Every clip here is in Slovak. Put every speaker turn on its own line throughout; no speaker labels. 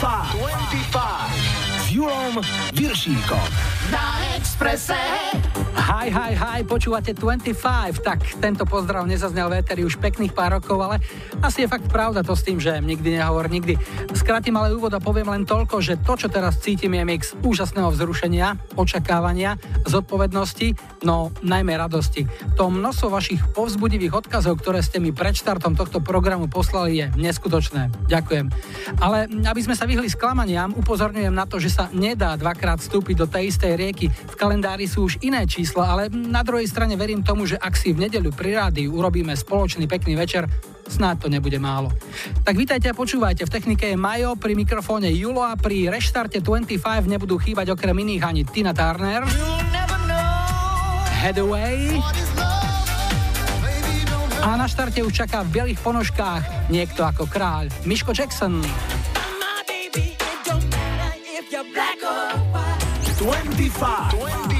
25 s Julom Viršíkom. Na Exprese.
Hi, hi, hi, počúvate 25, tak tento pozdrav nezaznel véteri už pekných pár rokov, ale asi je fakt pravda to s tým, že nikdy nehovor nikdy. Skrátim ale úvod a poviem len toľko, že to, čo teraz cítim, je mix úžasného vzrušenia, očakávania, zodpovednosti, no najmä radosti. To množstvo vašich povzbudivých odkazov, ktoré ste mi pred štartom tohto programu poslali, je neskutočné. Ďakujem. Ale aby sme sa vyhli sklamaniam, upozorňujem na to, že sa nedá dvakrát vstúpiť do tej istej rieky. V kalendári sú už iné čísla ale na druhej strane verím tomu, že ak si v nedeľu pri rádiu urobíme spoločný pekný večer, snáď to nebude málo. Tak vítajte a počúvajte, v technike je Majo, pri mikrofóne Julo a pri reštarte 25 nebudú chýbať okrem iných ani Tina Turner, Headway a na štarte už čaká v bielých ponožkách niekto ako kráľ, Miško Jackson.
25. 25.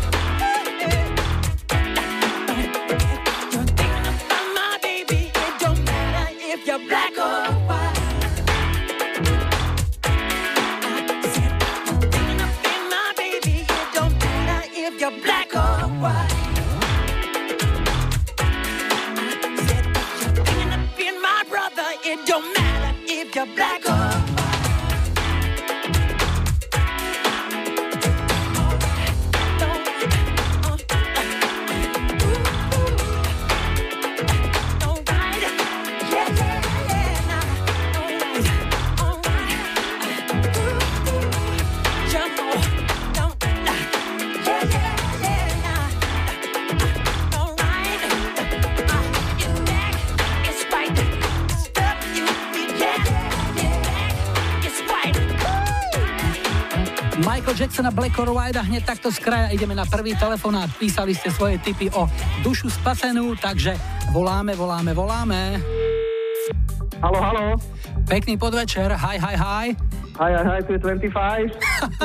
na Black or White a hneď takto z kraja ideme na prvý telefonát. Písali ste svoje tipy o dušu spasenú, takže voláme, voláme, voláme.
Halo, halo.
Pekný podvečer, hi, hi, hi.
Hi, hi, hi, tu je 25.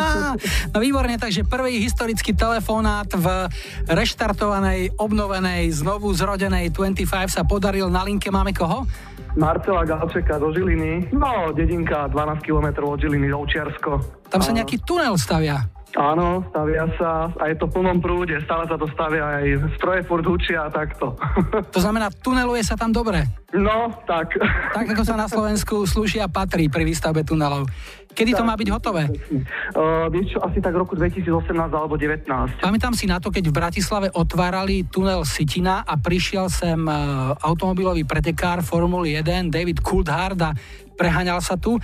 no výborne, takže prvý historický telefonát v reštartovanej, obnovenej, znovu zrodenej 25 sa podaril. Na linke máme koho?
Marcela Galčeka do Žiliny. No, dedinka 12 km od Žiliny, Ovčiarsko.
Tam sa nejaký tunel stavia.
Áno, stavia sa a je to v plnom prúde, stále sa to stavia aj stroje furt hučia a takto.
To znamená, tuneluje sa tam dobre.
No, tak.
Tak ako sa na Slovensku slúži a patrí pri výstavbe tunelov. Kedy to má byť hotové?
Uh, vieš čo, asi tak roku 2018 alebo 19.
Pamätám si na to, keď v Bratislave otvárali tunel Sitina a prišiel sem uh, automobilový pretekár Formuly 1 David Coulthard a preháňal sa tu.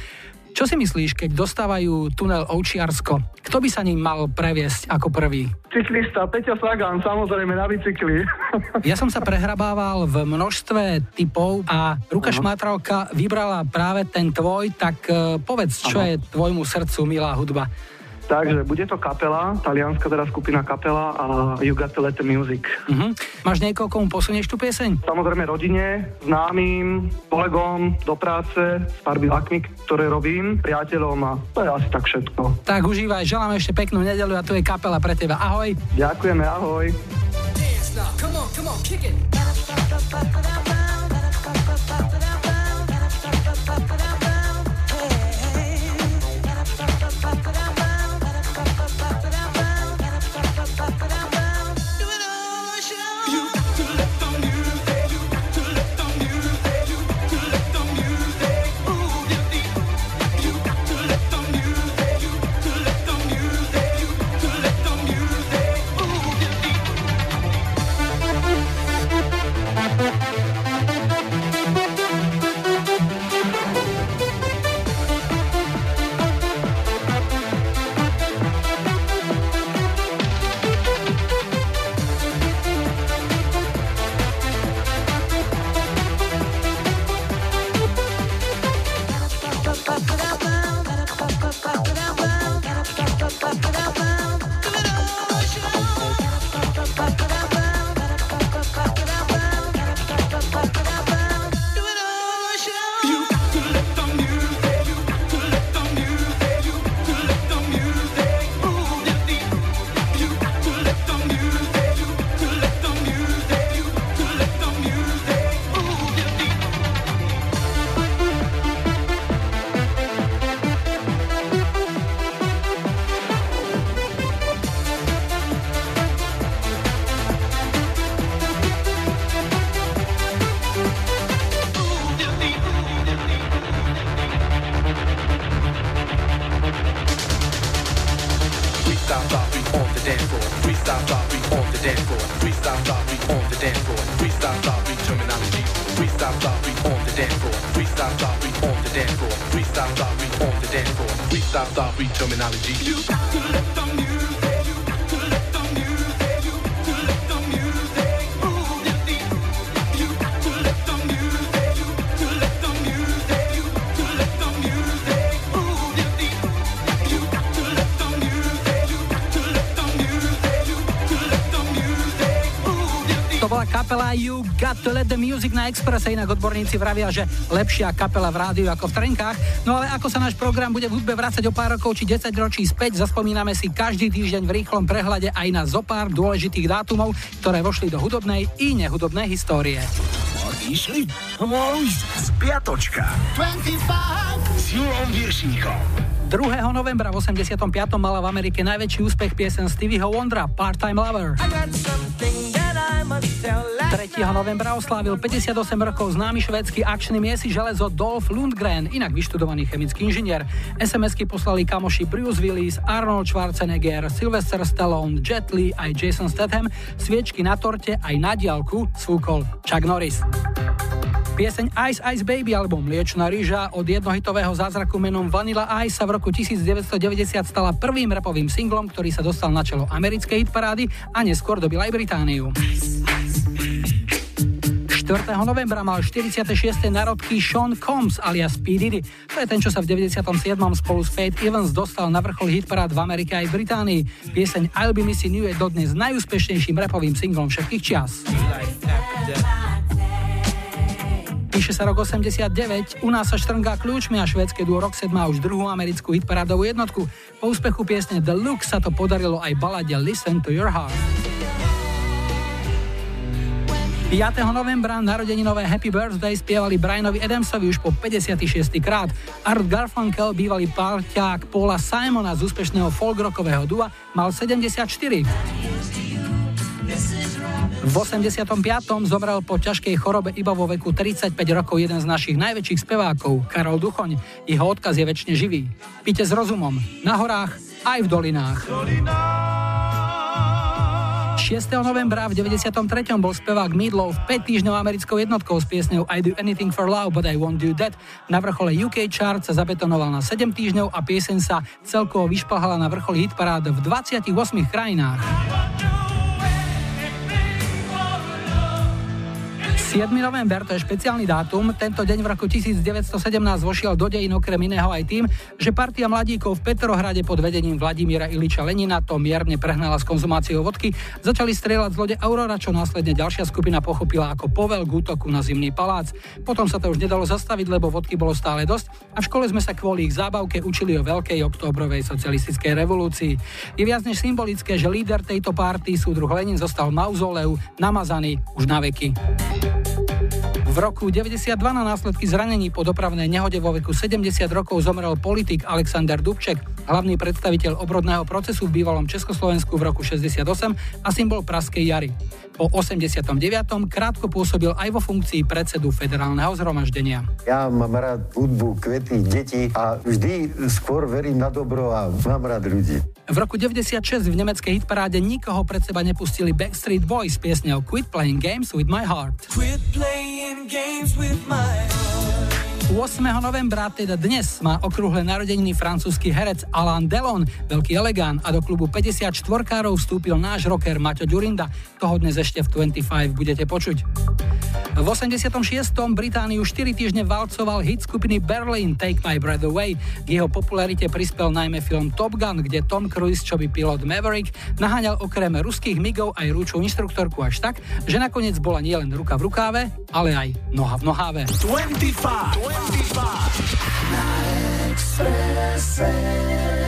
Čo si myslíš, keď dostávajú tunel Oučiarsko? Kto by sa ním mal previesť ako prvý?
Cyklista Peťo Sagan, samozrejme na bicykli.
Ja som sa prehrabával v množstve typov a Ruka Šmátravka vybrala práve ten tvoj, tak uh, povedz, čo
Aha.
je tvojmu srdcu milá hudba.
Takže bude to kapela, talianska teda skupina kapela a You Got to Let the Music.
Uh-huh. Máš niekoho, komu posunieš tú pieseň?
Samozrejme rodine, známym, kolegom do práce, s pár divákmi, ktoré robím, priateľom a to je asi tak všetko.
Tak užívaj, želám ešte peknú nedelu a tu je kapela pre teba. Ahoj.
Ďakujeme, ahoj.
Freestyle You Got to Let the Music
na Expresse, inak odborníci vravia, že lepšia kapela v rádiu ako v trenkách. No ale ako sa náš program bude v hudbe vrácať o pár rokov či 10 ročí späť, zaspomíname si každý týždeň v rýchlom prehľade aj na zopár dôležitých dátumov, ktoré vošli do hudobnej i nehudobnej histórie.
Išli? Spiatočka. 25 s Julom Viršíkom.
2. novembra v 85. mala v Amerike najväčší úspech piesen Stevieho Wondra Part-Time Lover. 3. novembra oslávil 58 rokov známy švédsky akčný miesi železo Dolph Lundgren, inak vyštudovaný chemický inžinier. SMS-ky poslali kamoši Bruce Willis, Arnold Schwarzenegger, Sylvester Stallone, Jet Li aj Jason Statham. Sviečky na torte aj na diálku svúkol Chuck Norris. Pieseň Ice Ice Baby alebo Mliečna rýža od jednohitového zázraku menom Vanilla Ice sa v roku 1990 stala prvým rapovým singlom, ktorý sa dostal na čelo americkej hitparády a neskôr dobil aj Britániu. 4. novembra mal 46. narodky Sean Combs alias P. Diddy. To je ten, čo sa v 97. spolu s Faith Evans dostal na vrchol hitparád v Amerike aj v Británii. Pieseň I'll Be Missing You je dodnes najúspešnejším rapovým singlom všetkých čias. Píše sa rok 89, u nás sa štrngá kľúčmi a švédske duo Roxette má už druhú americkú hitparádovú jednotku. Po úspechu piesne The Look sa to podarilo aj balade Listen to Your Heart. Novembra narodeninové Happy Birthday spievali Brianovi Adamsovi už po 56. krát. Art Garfunkel, bývalý parťák Paula Simona z úspešného folkrockového dua, mal 74. V 85. zomrel po ťažkej chorobe iba vo veku 35 rokov jeden z našich najväčších spevákov, Karol Duchoň. Jeho odkaz je väčšine živý. Píte s rozumom, na horách aj v dolinách. dolinách. 6. novembra v 93. bol spevák Meatloaf 5 týždňov americkou jednotkou s piesňou I Do Anything for Love, but I Won't Do That. Na vrchole UK chart sa zabetonoval na 7 týždňov a pieseň sa celkovo vyšplhala na vrchol hitparád v 28 krajinách. 7. november to je špeciálny dátum. Tento deň v roku 1917 vošiel do dejín okrem iného aj tým, že partia mladíkov v Petrohrade pod vedením Vladimíra Iliča Lenina to mierne prehnala s konzumáciou vodky, začali strieľať z lode Aurora, čo následne ďalšia skupina pochopila ako povel k útoku na zimný palác. Potom sa to už nedalo zastaviť, lebo vodky bolo stále dosť a v škole sme sa kvôli ich zábavke učili o veľkej októbrovej socialistickej revolúcii. Je viac než symbolické, že líder tejto párty, súdruh Lenin, zostal v mauzoleu namazaný už na veky. V roku 92 na následky zranení po dopravnej nehode vo veku 70 rokov zomrel politik Alexander Dubček, hlavný predstaviteľ obrodného procesu v bývalom Československu v roku 68 a symbol Praskej jary. Po 89. krátko pôsobil aj vo funkcii predsedu federálneho zhromaždenia.
Ja mám rád hudbu, kvety, deti a vždy skôr verím na dobro a mám rád ľudí.
V roku 96 v nemeckej hitparáde nikoho pred seba nepustili Backstreet Boys s piesňou Quit Playing Games with My Heart. Quit playing games with my heart. 8. novembra, teda dnes, má okrúhle narodeniny francúzsky herec Alain Delon, veľký elegán a do klubu 54 károv vstúpil náš rocker Maťo Ďurinda. Toho dnes ešte v 25 budete počuť. V 86. Britániu 4 týždne valcoval hit skupiny Berlin Take My Breath Away. K jeho popularite prispel najmä film Top Gun, kde Tom Cruise, čo by pilot Maverick, naháňal okrem ruských migov aj rúču inštruktorku až tak, že nakoniec bola nielen ruka v rukáve, ale aj noha v noháve. 25, 25.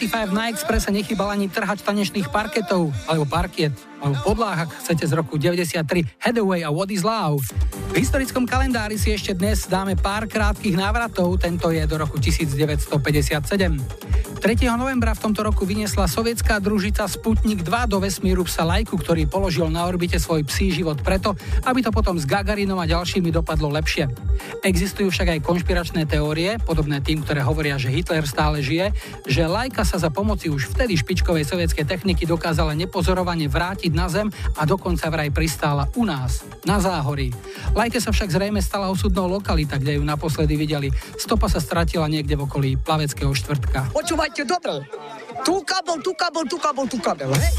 25 na Expresse nechybal ani trhať tanečných parketov, alebo parkiet, alebo podláh, ak chcete z roku 93, Headaway a What is Love. V historickom kalendári si ešte dnes dáme pár krátkých návratov, tento je do roku 1957. 3. novembra v tomto roku vyniesla sovietská družica Sputnik 2 do vesmíru psa Lajku, ktorý položil na orbite svoj psí život preto, aby to potom s Gagarinom a ďalšími dopadlo lepšie. Existujú však aj konšpiračné teórie, podobné tým, ktoré hovoria, že Hitler stále žije, že Lajka sa za pomoci už vtedy špičkovej sovietskej techniky dokázala nepozorovane vrátiť na Zem a dokonca vraj pristála u nás, na Záhorí. Lajke sa však zrejme stala osudnou lokalita, kde ju naposledy videli. Stopa sa stratila niekde v okolí plaveckého štvrtka.
Počúvaj, Počúvajte dobre. Tu kabel, tu kabel, tu kabel, tu kabel. Hej?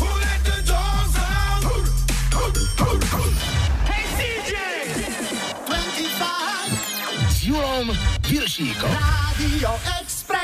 S Julom Viršíkom. Rádio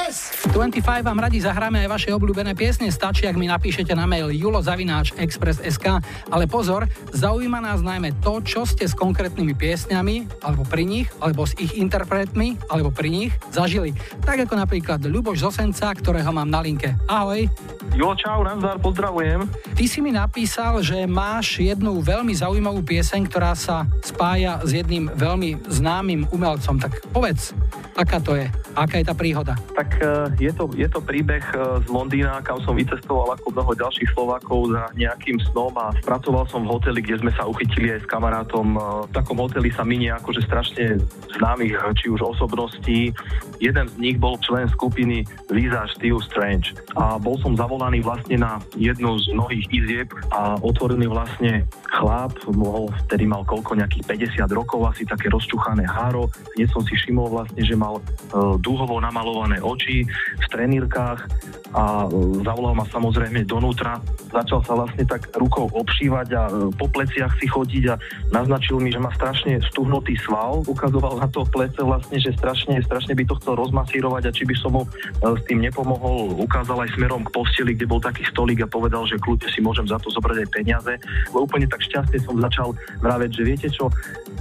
25 vám radi zahráme aj vaše obľúbené piesne, stačí, ak mi napíšete na mail julozavináč.express.sk, ale pozor, zaujíma nás najmä to, čo ste s konkrétnymi piesňami, alebo pri nich, alebo s ich interpretmi, alebo pri nich zažili. Tak ako napríklad Ľuboš Zosenca, ktorého mám na linke. Ahoj.
Jo, čau, nazdar, pozdravujem.
Ty si mi napísal, že máš jednu veľmi zaujímavú pieseň, ktorá sa spája s jedným veľmi známym umelcom. Tak povedz, aká to je? Aká je tá príhoda?
Tak e, je to, je to príbeh e, z Londýna, kam som vycestoval ako mnoho ďalších Slovákov za nejakým snom a pracoval som v hoteli, kde sme sa uchytili aj s kamarátom. E, v takom hoteli sa minie akože strašne známych, či už osobností. Jeden z nich bol člen skupiny Lisa Steve Strange. A bol som zavolaný vlastne na jednu z mnohých izieb a otvorený vlastne chlap, mohol, vtedy mal koľko, nejakých 50 rokov, asi také rozčuchané háro. Hneď som si všimol vlastne, že mal uh, dúhovo namalované oči v trenírkach a uh, zavolal ma samozrejme donútra. Začal sa vlastne tak rukou obšívať a uh, po pleciach si chodiť a naznačil mi, že má strašne stuhnutý sval. Ukazoval na to plece vlastne, že strašne, strašne by to chcel rozmasírovať a či by som mu uh, s tým nepomohol. Ukázal aj smerom k posteli, kde bol taký stolík a povedal, že kľudne si môžem za to zobrať aj peniaze. Úplne tak šťastne som začal vraveť, že viete čo,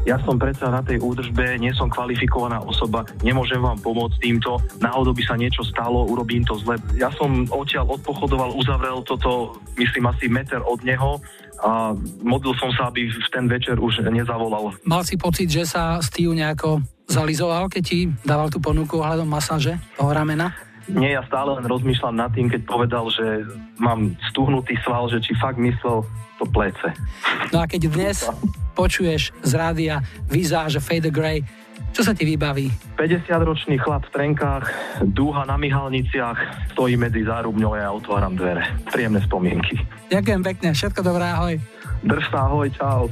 ja som predsa na tej údržbe, nie som kvalifikovaná osoba, nemôžem vám pomôcť týmto, náhodou by sa niečo stalo, urobím to zle. Ja som odtiaľ odpochodoval, uzavrel toto, myslím asi meter od neho a modlil som sa, aby v ten večer už nezavolal.
Mal si pocit, že sa Steve nejako zalizoval, keď ti dával tú ponuku ohľadom masáže toho ramena?
Nie, ja stále len rozmýšľam nad tým, keď povedal, že mám stuhnutý sval, že či fakt myslel to plece.
No a keď dnes počuješ z rádia Visage Fade Grey, čo sa ti vybaví?
50-ročný chlap v trenkách, dúha na myhalniciach, stojí medzi zárubňou a ja otváram dvere. Príjemné spomienky.
Ďakujem pekne, všetko dobré, ahoj.
Drž sa, ahoj, čau.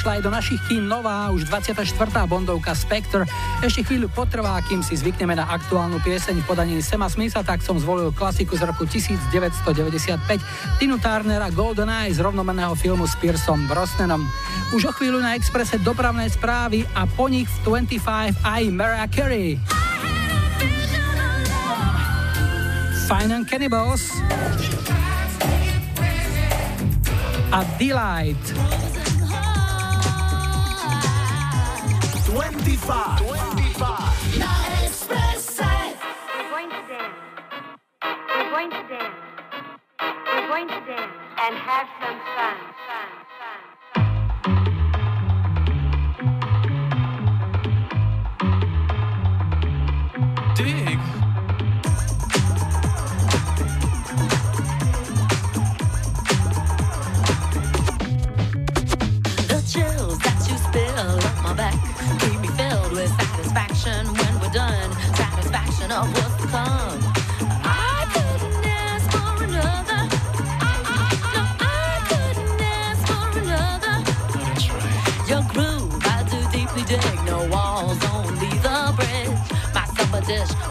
Prišla aj do našich kín nová, už 24. bondovka Spectre. Ešte chvíľu potrvá, kým si zvykneme na aktuálnu pieseň v podaní Sema Smitha, tak som zvolil klasiku z roku 1995 Tinu Turnera Golden Eye z rovnomenného filmu s Piersom Brosnanom. Už o chvíľu na Exprese dopravné správy a po nich v 25 aj Mariah Carey. Fine and Cannibals a Delight.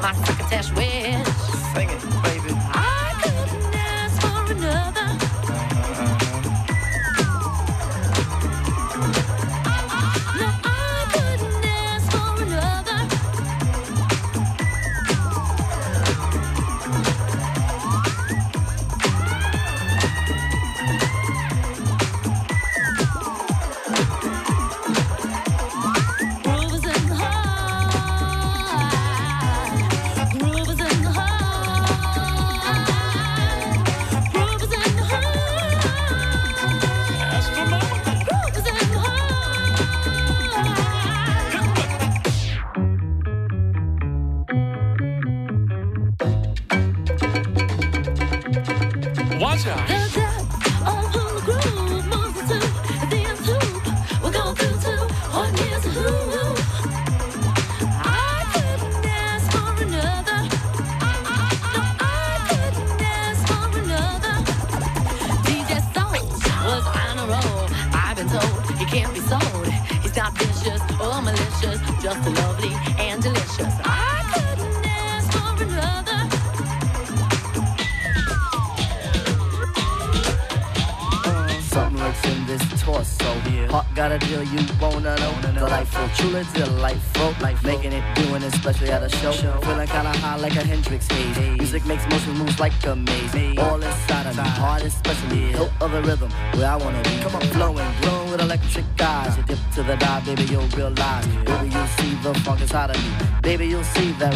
My crocketesh wish.
Sing it, baby.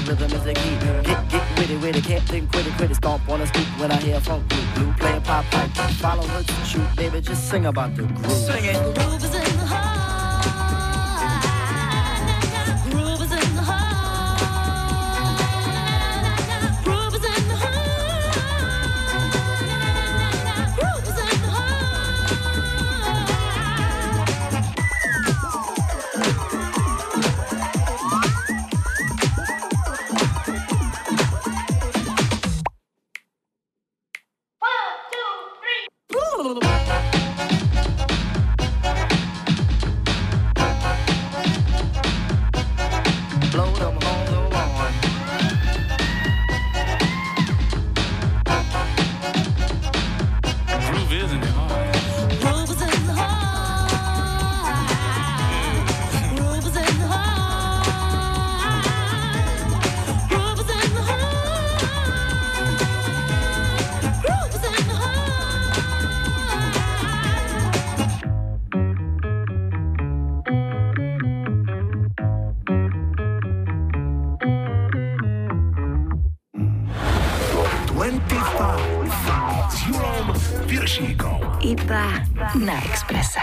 rhythm is the key. Get, get witty, witty, can't think quitty, quitty. Stomp on a scoop when I hear funk blue. Play a pop pipe. Follow her to shoot, baby, just sing about the groove. Sing it.
The groove is 25
s Julom Viršíkom.
Iba na Exprese.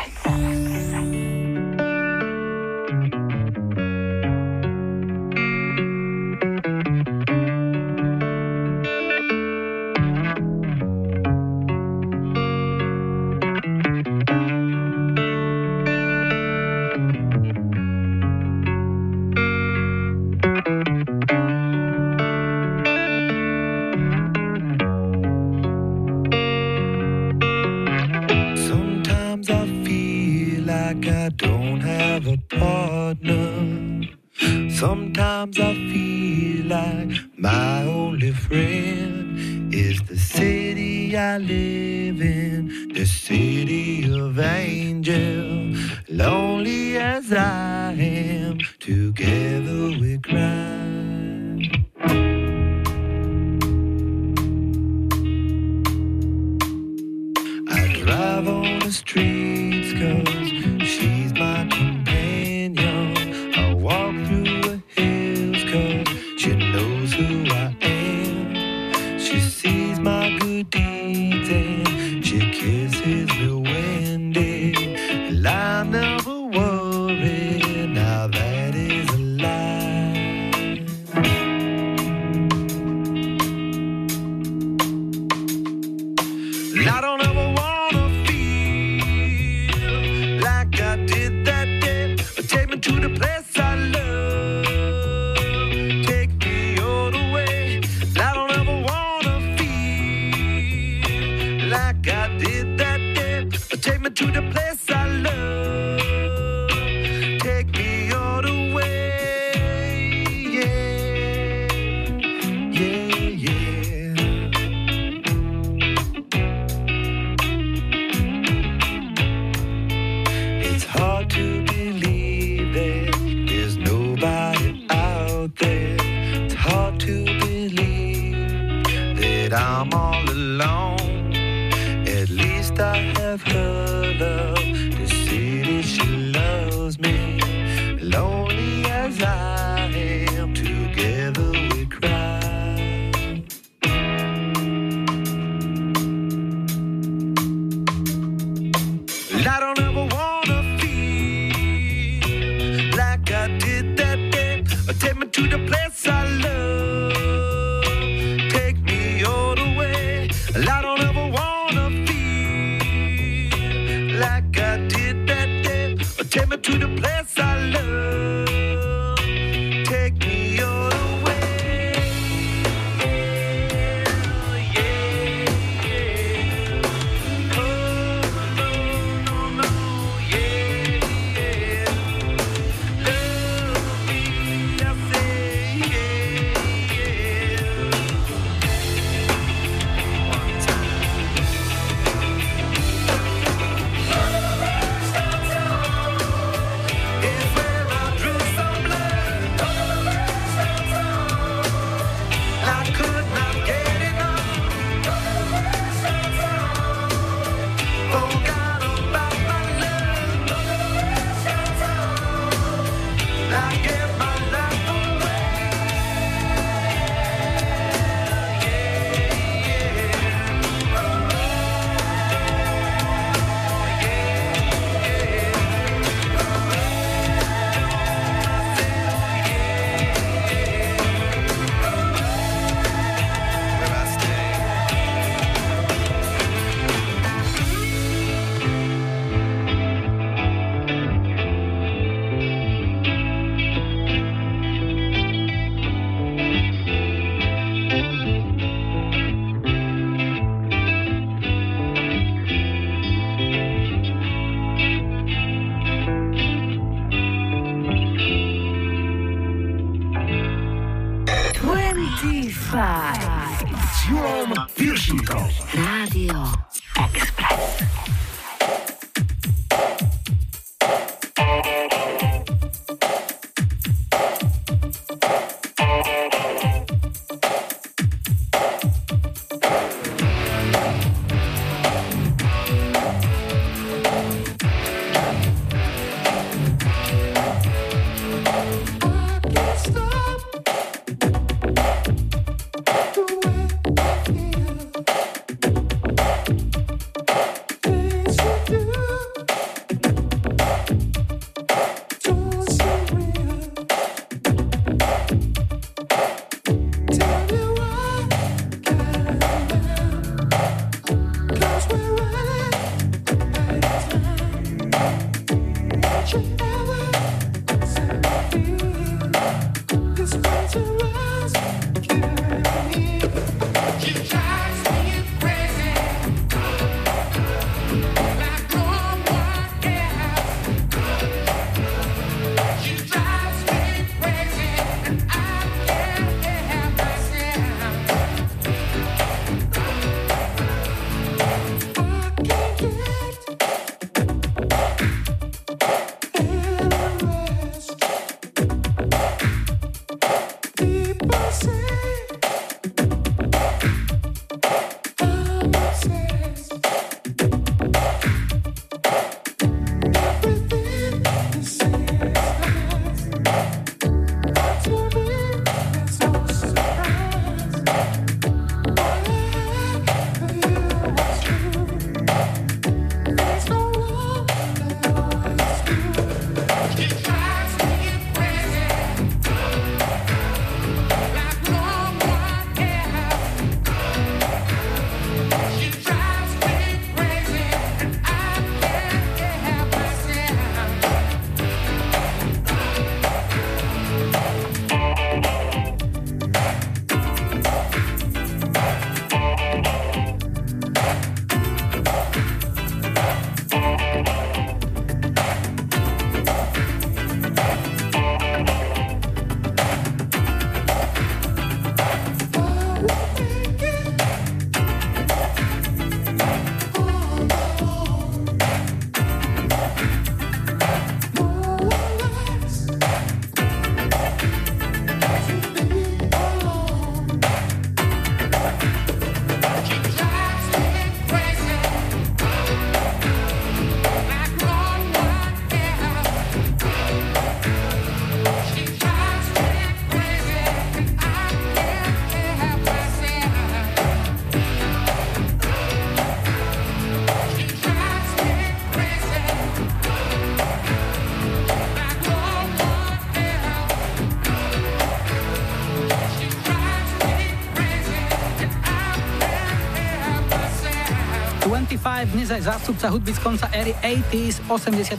Aj zástupca hudby z konca éry 80s, 89.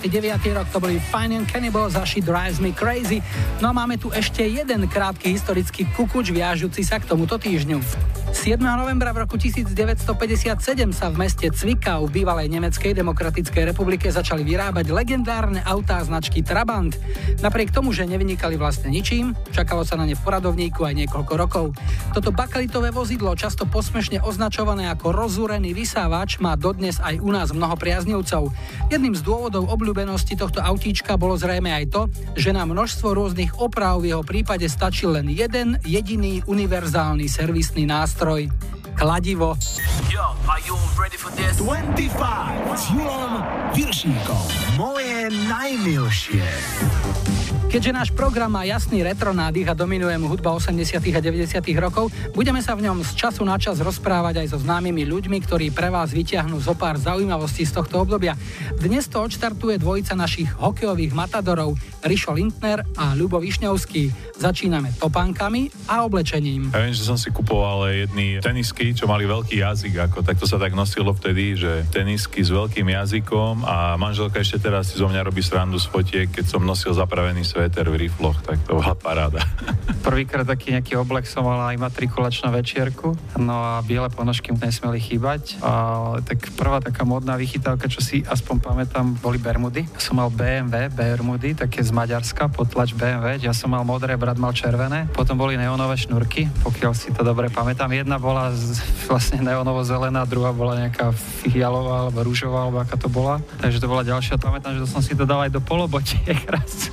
rok, to boli Fine and Cannibal za She Drives Me Crazy. No a máme tu ešte jeden krátky historický kukuč viažúci sa k tomuto týždňu. 7. novembra v roku 1957 sa v meste Cvikau v bývalej Nemeckej demokratickej republike začali vyrábať legendárne autá značky Trabant. Napriek tomu, že nevynikali vlastne ničím, čakalo sa na ne v poradovníku aj niekoľko rokov. Toto bakalitové vozidlo, často posmešne označované ako rozúrený vysávač, má dodnes aj u nás mnoho priaznivcov. Jedným z dôvodov obľúbenosti tohto autíčka bolo zrejme aj to, že na množstvo rôznych oprav v jeho prípade stačil len jeden jediný univerzálny servisný nástroj kladivo.
Yo, are you ready for this? 25 s Julom Viršíkom. Moje najmilšie.
Keďže náš program má jasný retro nádych a dominuje mu hudba 80. a 90. rokov, budeme sa v ňom z času na čas rozprávať aj so známymi ľuďmi, ktorí pre vás vyťahnú zo pár zaujímavostí z tohto obdobia. Dnes to odštartuje dvojica našich hokejových matadorov Rišo Lindner a Ľubo Višňovský. Začíname topánkami a oblečením.
Ja viem, že som si kupoval jedny tenisky, čo mali veľký jazyk, ako takto sa tak nosilo vtedy, že tenisky s veľkým jazykom a manželka ešte teraz si zo mňa robí srandu z fotiek, keď som nosil zapravený svet sveter v rifloch, tak to bola paráda.
Prvýkrát taký nejaký oblek som mal aj matrikulačnú večierku, no a biele ponožky mu nesmeli chýbať. A tak prvá taká modná vychytávka, čo si aspoň pamätám, boli Bermudy. Som mal BMW Bermudy, také z Maďarska, potlač BMW. Ja som mal modré, brat mal červené. Potom boli neonové šnúrky, pokiaľ si to dobre pamätám. Jedna bola z, vlastne neonovo-zelená, druhá bola nejaká fialová alebo rúžová, alebo aká to bola. Takže to bola ďalšia. Pamätám, že to som si to dal aj do polobotiek raz.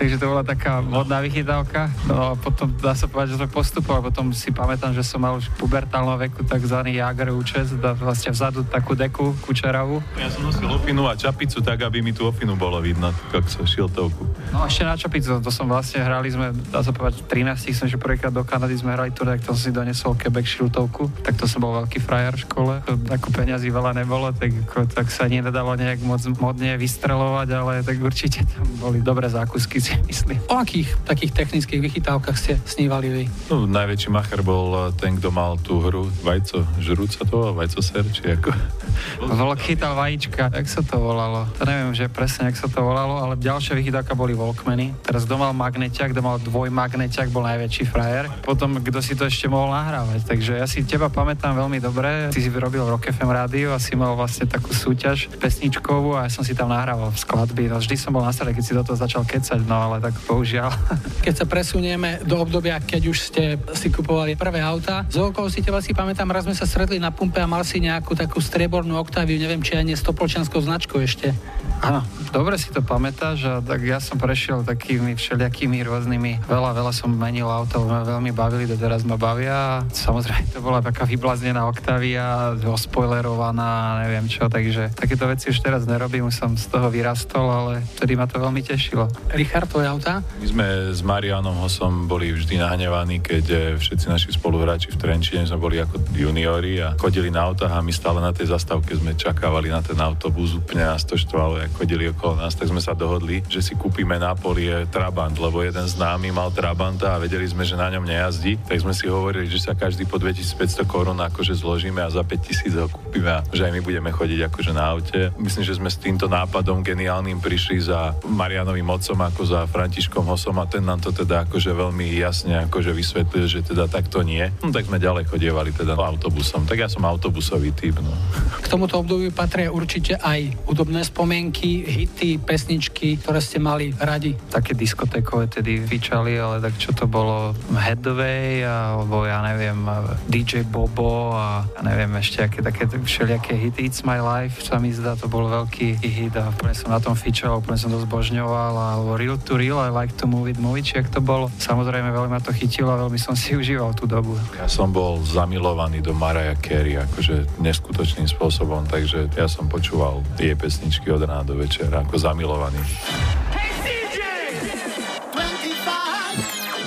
Takže to bola taká modná vychytávka. No a potom dá sa povedať, že sme postupovali. Potom si pamätám, že som mal už v pubertálnom veku tzv. Jager účes, vlastne vzadu takú deku kučeravú.
Ja som nosil ofinu a čapicu tak, aby mi tú ofinu bolo vidno, ako šiltovku.
No a ešte na čapicu, to som vlastne hrali sme, dá sa povedať, v 13 som že prvýkrát do Kanady sme hrali turné, tak to som si donesol Quebec šiltovku, tak to som bol veľký frajer v škole. Ako peňazí veľa nebolo, tak, tak sa nedalo nejak moc modne vystrelovať, ale tak určite tam boli dobré zákusky, si myslím.
O akých takých technických vychytávkach ste snívali vy?
No, najväčší macher bol ten, kto mal tú hru Vajco, žrúca to, Vajco ser, či ako...
Vlk chytal vajíčka, jak sa to volalo? To neviem, že presne, jak sa to volalo, ale ďalšia vychytávka boli Walkmany. Teraz kto mal magneťak, kto mal dvojmagneťak, bol najväčší frajer. Potom, kto si to ešte mohol nahrávať. Takže ja si teba pamätám veľmi dobre. Ty si vyrobil Rock FM rádio a si mal vlastne takú súťaž pesničkovú a ja som si tam nahrával skladby. No, vždy som bol na strede, keď si do toho začal kecať, no ale tak bohužiaľ.
Keď sa presunieme do obdobia, keď už ste si kupovali prvé auta, z okolo si teba si pamätám, raz sme sa stretli na pumpe a mal si nejakú takú striebornú Octaviu, neviem, či aj nie s topolčianskou značkou ešte.
Áno, dobre si to pamätáš a tak ja som prešiel takými všelijakými rôznymi, veľa, veľa som menil auto, ma veľmi bavili, doteraz ma bavia. Samozrejme, to bola taká vyblaznená Octavia, ospoilerovaná, neviem čo, takže takéto veci už teraz nerobím, už som z toho vyrastol, ale vtedy ma to veľmi tešilo.
Richard, tvoje auta?
My sme s Marianom Hosom boli vždy nahnevaní, keď eh, všetci naši spoluhráči v Trenčine sme boli ako juniori a chodili na autách a my stále na tej zastávke sme čakávali na ten autobus, úplne nás to štvalo, ako chodili okolo nás, tak sme sa dohodli, že si kúpime na polie Trabant, lebo jeden známy mal Trabanta a vedeli sme, že na ňom nejazdí, tak sme si hovorili, že sa každý po 2500 korún akože zložíme a za 5000 ho kúpime a že aj my budeme chodiť akože na aute. Myslím, že sme s týmto nápadom geniálnym prišli za Marianovým mocom ako za Františkom Hosom a ten nám to teda akože veľmi jasne akože vysvetlil, že teda takto nie. No tak sme ďalej chodievali teda autobusom. Tak ja som autobusový typ, no.
K tomuto obdobiu patria určite aj hudobné spomienky, hity, pesničky, ktoré ste mali radi.
Také diskotékové tedy vyčali, ale tak čo to bolo Headway, alebo ja neviem, DJ Bobo a ja neviem ešte aké také všelijaké hity It's My Life, sa mi zdá, to bol veľký hit a úplne som na tom fičal, úplne som to zbožňoval alebo Real to Real, I like to move it, move it, to bolo. Samozrejme veľmi ma to chytilo a veľmi som si užíval tú dobu.
Ja som bol zamilovaný do Mariah Carey, akože neskutočným spôsobom, takže ja som počúval jej pesničky od rána do večera, ako zamilovaný.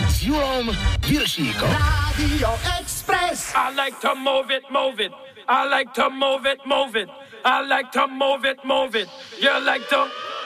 S Julom Viršíkom.
Radio Express. I like to move it, move it. I like to move it, move it. I like to move it, move it. You like to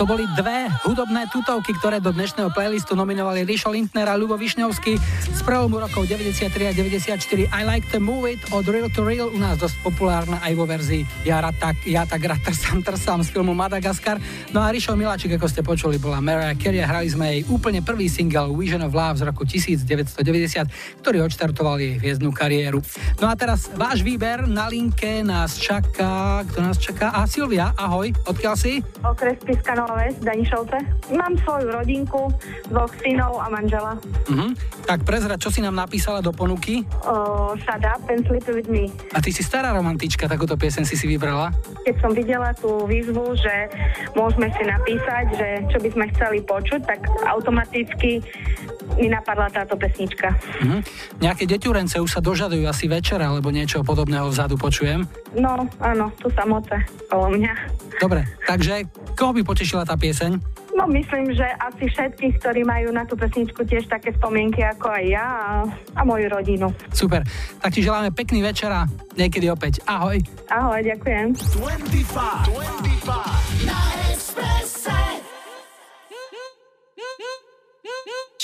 To
boli dve hudobné tutovky, ktoré do dnešného playlistu nominovali Rišo Lindner a Lubo Višňovský z prelomu rokov 93 a 94 I Like to Move It od Real to Real u nás dosť populárna aj vo verzii Ja, tak, ja tak rád trsam, trsam z filmu Madagaskar. No a Rišo Miláčik, ako ste počuli, bola Mariah Carey a hrali sme jej úplne prvý single Vision of Love z roku 1990, ktorý odštartoval jej hviezdnu kariéru. No a teraz váš výber na linke nás čaká, kto nás čaká? A Silvia, ahoj, odkiaľ si?
Okres Ves, Danišovce. Mám svoju rodinku, dvoch synov a manžela.
Uh-huh. Tak prezra, čo si nám napísala do ponuky?
Uh, shut up and sleep with me.
A ty si stará romantička, takúto piesen si si vybrala?
Keď som videla tú výzvu, že môžeme si napísať, že čo by sme chceli počuť, tak automaticky mi napadla táto pesnička.
Uh-huh. Nejaké deťurence už sa dožadujú asi večera, alebo niečo podobného vzadu počujem?
No, áno, tu samoce, okolo mňa.
Dobre, takže koho by potešila tá pieseň?
No myslím, že asi všetkých, ktorí majú na tú pesničku tiež také spomienky ako aj ja a, a moju rodinu.
Super, tak ti želáme pekný večer a niekedy opäť. Ahoj.
Ahoj, ďakujem.
25, 25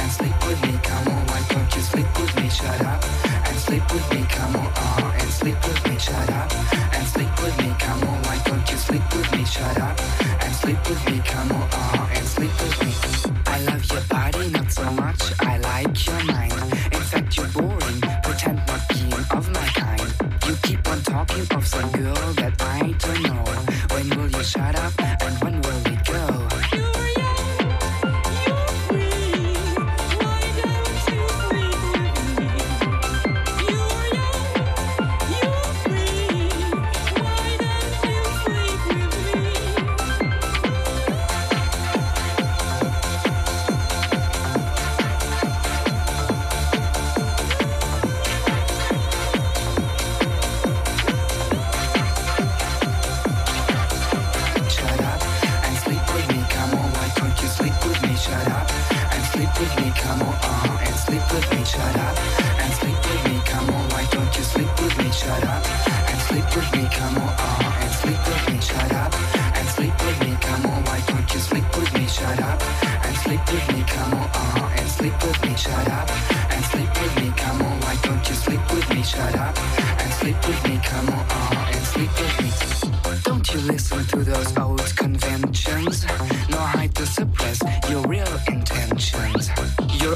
and sleep with me, come on. Why don't you sleep with me? Shut up and sleep with me, come on. Uh-huh, and sleep with me, shut up and sleep with me, come on. Why don't you sleep with me? Shut up and sleep with me, come on. Uh-huh, and sleep with me. I love your body not so much. I like your mind. In you're boring. Pretend not being of my kind. You keep on talking of some girl that I don't know. When will you shut up? And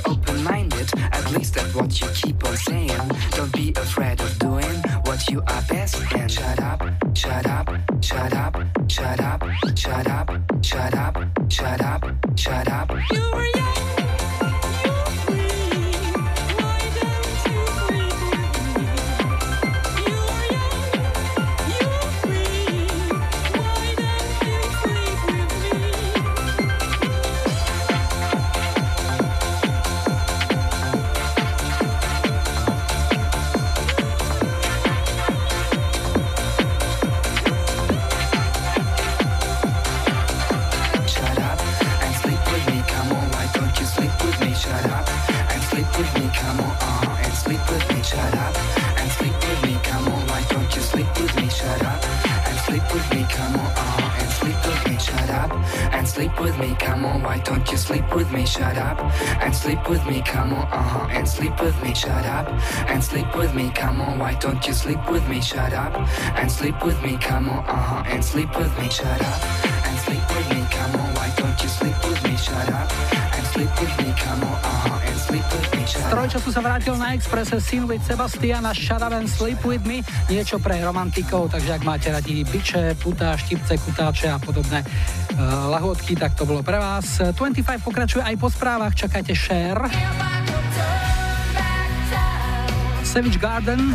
open-minded, at least that's what you keep on saying. Don't be afraid of doing what you are best me? Shut up and sleep with me, come on. Uh-huh. And sleep with me, shut up and sleep with me, come on. Why don't you sleep with me? Shut up and sleep with me, come on. Uh-huh. And sleep with me, shut
Z trojčasu sa vrátil na Expresse Sin with Sebastiana Shut Up and Sleep With Me, niečo pre romantikov, takže ak máte radi biče, putá, štipce, kutáče a podobné uh, lahôdky, tak to bolo pre vás. 25 pokračuje aj po správach, čakajte share. Savage Garden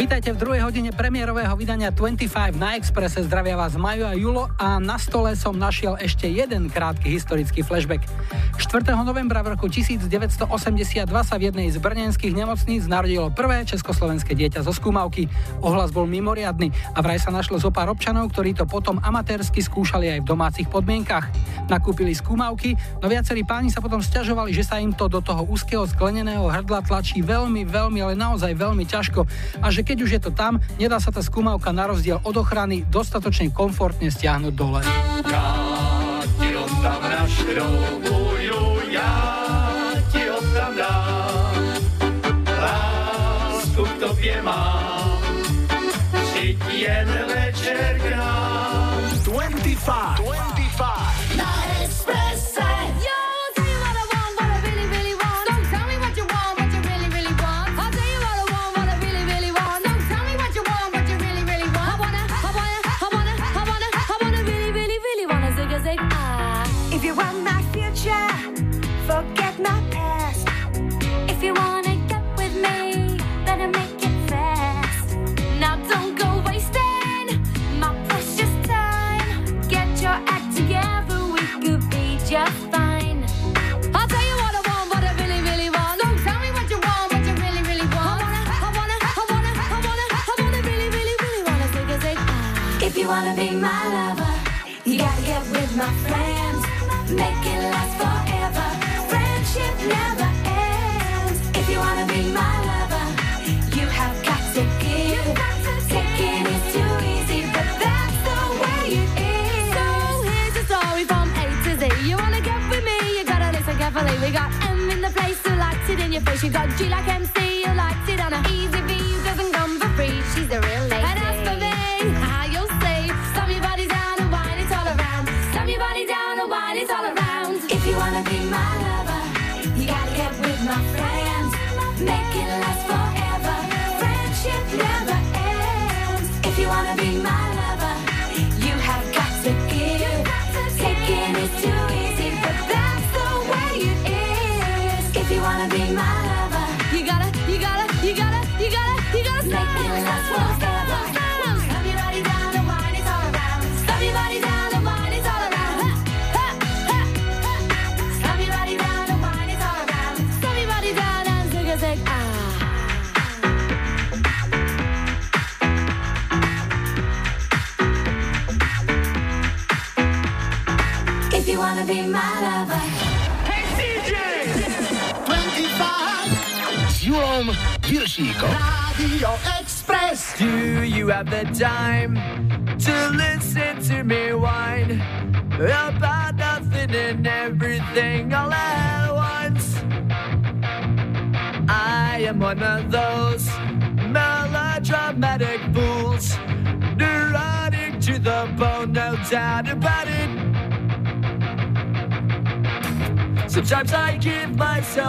Vítajte v druhej hodine premiérového vydania 25 na Expresse. Zdravia vás Majo a Julo a na stole som našiel ešte jeden krátky historický flashback. 4. novembra v roku 1982 sa v jednej z brnenských nemocníc narodilo prvé československé dieťa zo skúmavky. Ohlas bol mimoriadny a vraj sa našlo zo pár občanov, ktorí to potom amatérsky skúšali aj v domácich podmienkach. Nakúpili skúmavky, no viacerí páni sa potom sťažovali, že sa im to do toho úzkeho skleneného hrdla tlačí veľmi, veľmi, ale naozaj veľmi ťažko a že keď už je to tam, nedá sa tá skúmavka na rozdiel od ochrany dostatočne komfortne stiahnuť dole. Ja, tobě mám. Vždyť jen večer k nám.
25. 25.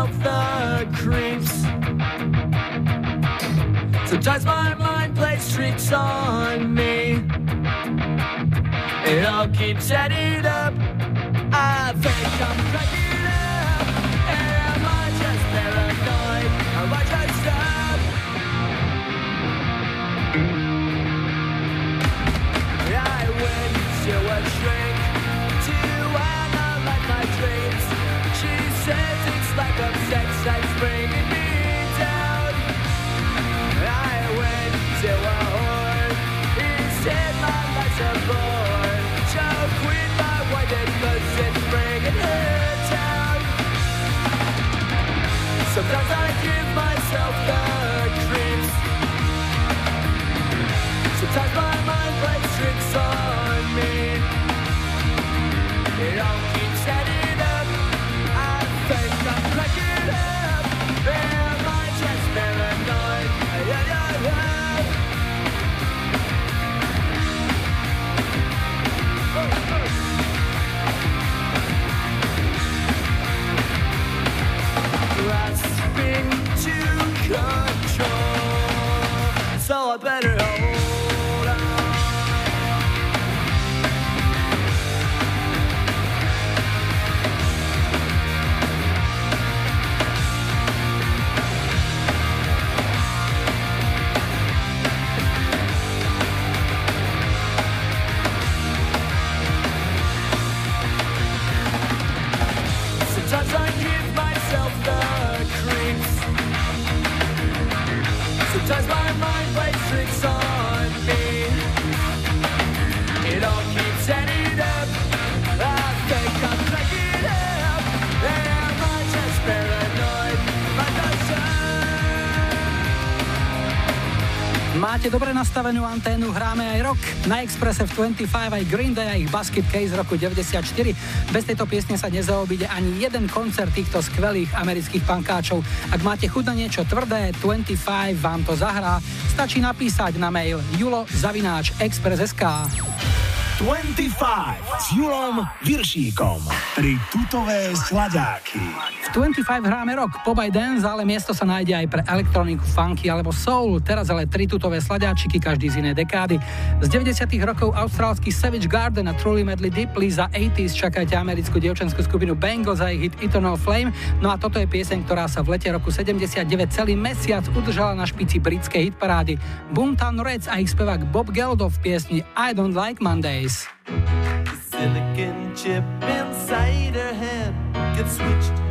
help the
nastavenú anténu, hráme aj rock. Na Expresse v 25 aj Green Day a ich Basket Case roku 94. Bez tejto piesne sa nezaobíde ani jeden koncert týchto skvelých amerických pankáčov. Ak máte chuť na niečo tvrdé, 25 vám to zahrá. Stačí napísať na mail julo zavináč express.sk
25 s Julom Viršíkom. Tri tutové sladáky.
V 25 hráme rock, pop aj dance, ale miesto sa nájde aj pre elektroniku, funky alebo soul. Teraz ale tri tutové sladáčiky, každý z inej dekády. Z 90 rokov austrálsky Savage Garden a Truly Madly Deeply za 80s čakajte americkú dievčenskú skupinu Bango za ich hit Eternal Flame. No a toto je pieseň, ktorá sa v lete roku 79 celý mesiac udržala na špici britskej hitparády. Boomtown Reds a ich spevák Bob Geldof v piesni I Don't Like Mondays.
silicon chip inside her head gets switched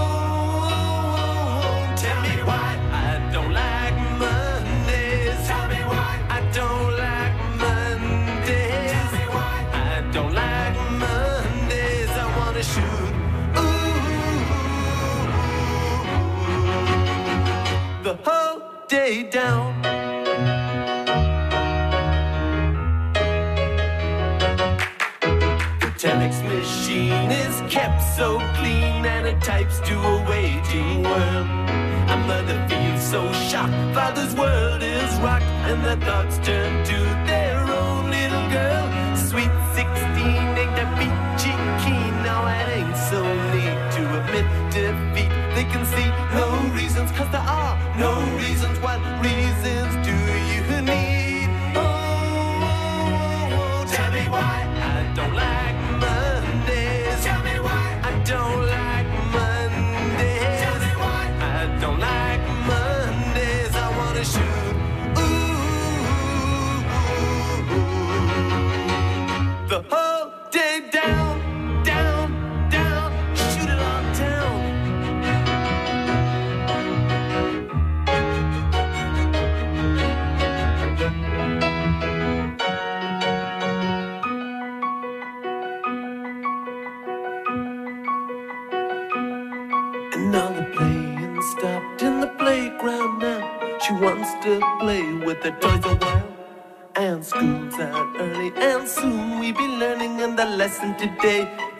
The whole day down. The telex machine is kept so clean and it types to a waiting world. A mother feels so shocked, father's world is rocked, and their thoughts turn to their own little girl. Sweet 16 ain't that peachy keen, now it ain't so neat to admit defeat. They can see no reasons, cause there are no reasons. What reasons today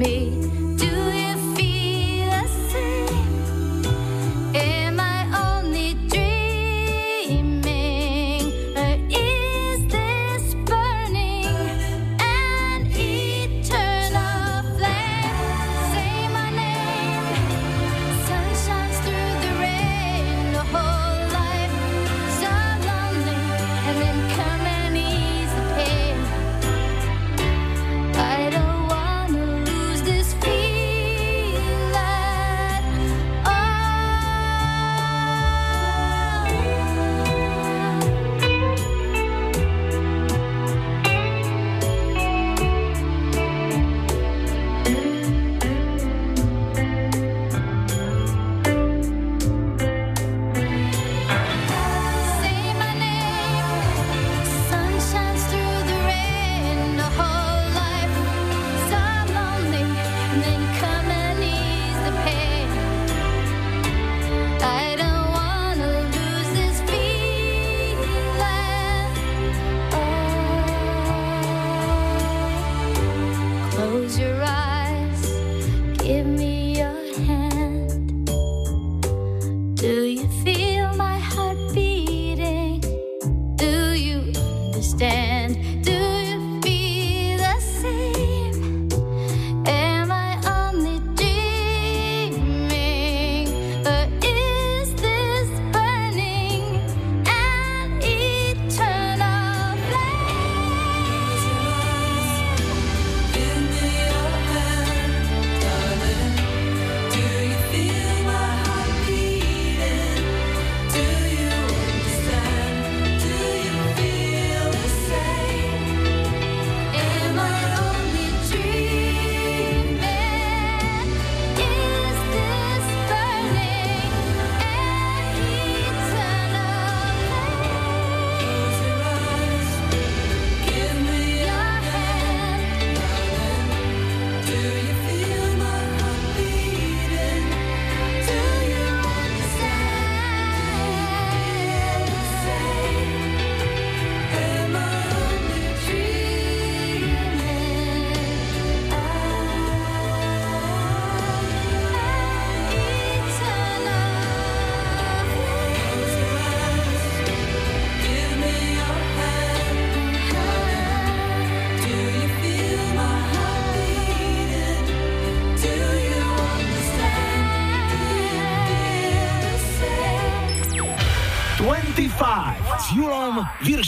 me.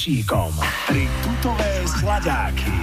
Viršíkom. Tri tutové sladáky.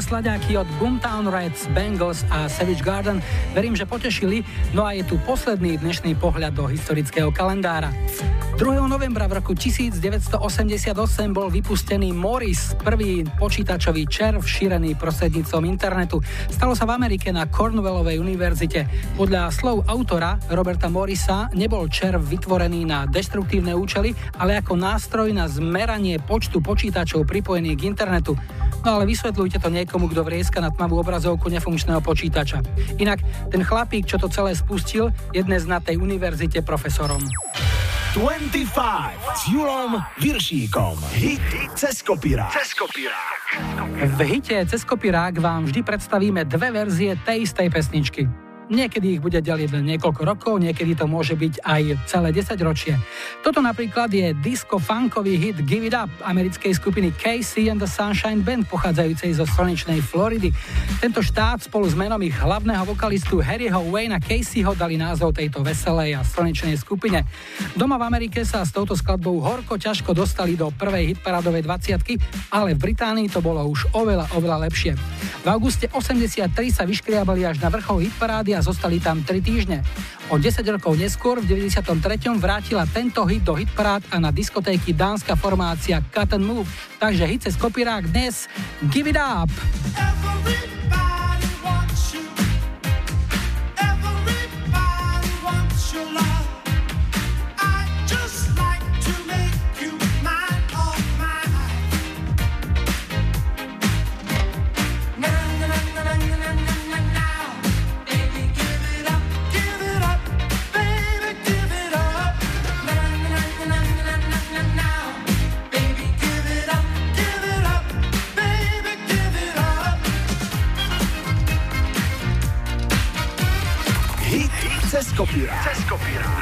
Tri tutové
slaďáky od Boomtown Reds, Bengals a Savage Garden verím, že potešili, no a je tu posledný dnešný pohľad do historického kalendára. 2. novembra v roku 1988 bol vypustený Morris, prvý počítačový červ šírený prostredníctvom internetu. Stalo sa v Amerike na Cornwallovej univerzite. Podľa slov autora Roberta Morrisa nebol červ vytvorený na deštruktívne účely, ale ako nástroj na zmeranie počtu počítačov pripojených k internetu. No ale vysvetľujte to niekomu, kto vrieska na tmavú obrazovku nefunkčného počítača. Inak ten chlapík, čo to celé spustil, je dnes na tej univerzite profesorom.
25 s Julom Viršíkom. Hit cez kopírák. Cez kopírák.
V hite cez kopírák vám vždy predstavíme dve verzie tej istej pesničky. Niekedy ich bude deliť len niekoľko rokov, niekedy to môže byť aj celé 10 ročie. Toto napríklad je disco-funkový hit Give It Up americkej skupiny Casey and the Sunshine Band pochádzajúcej zo slnečnej Floridy. Tento štát spolu s menom ich hlavného vokalistu Harryho Wayna Caseyho dali názov tejto veselej a slnečnej skupine. Doma v Amerike sa s touto skladbou horko ťažko dostali do prvej hitparádovej 20 ale v Británii to bolo už oveľa, oveľa lepšie. V auguste 83 sa vyškriabali až na vrchol hitparády a zostali tam 3 týždne. O 10 rokov neskôr, v 93. vrátila tento hit do hitparád a na diskotéky dánska formácia Cut and Move. Takže hit cez kopírák dnes Give It Up!
Hit cez kopírák. Cez kopírák.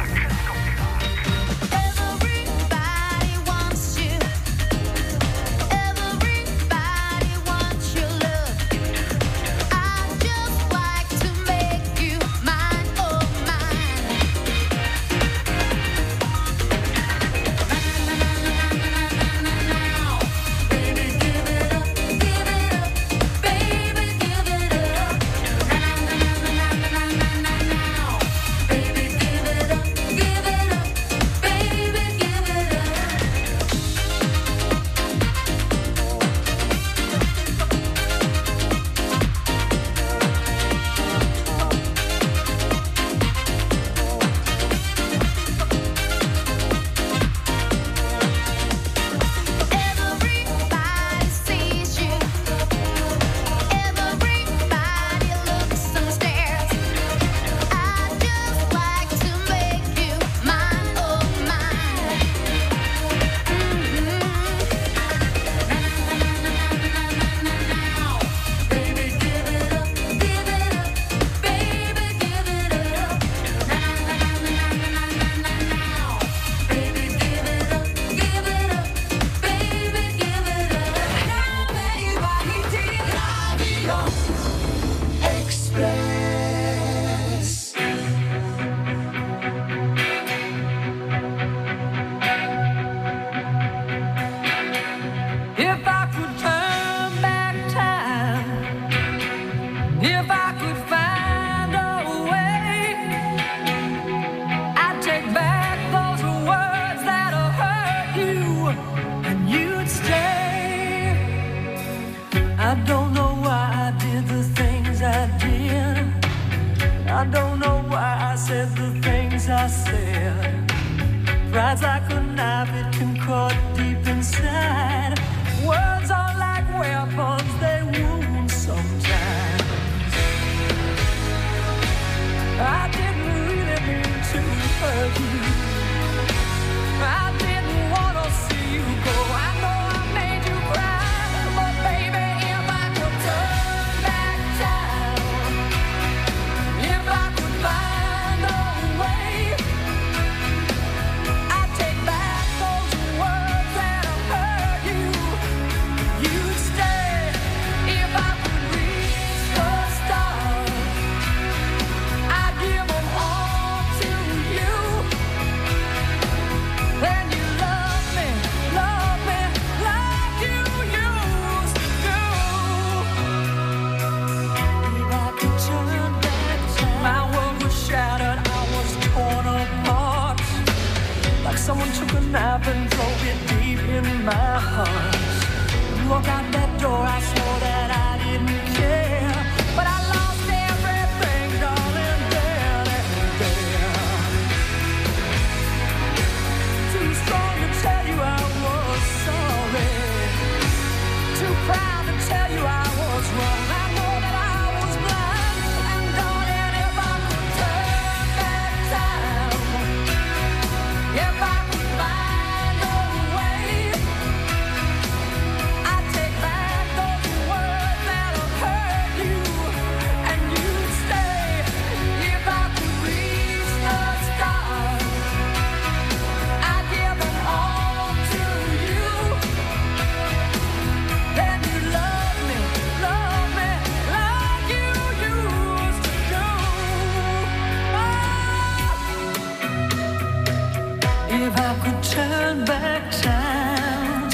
If I could turn back time,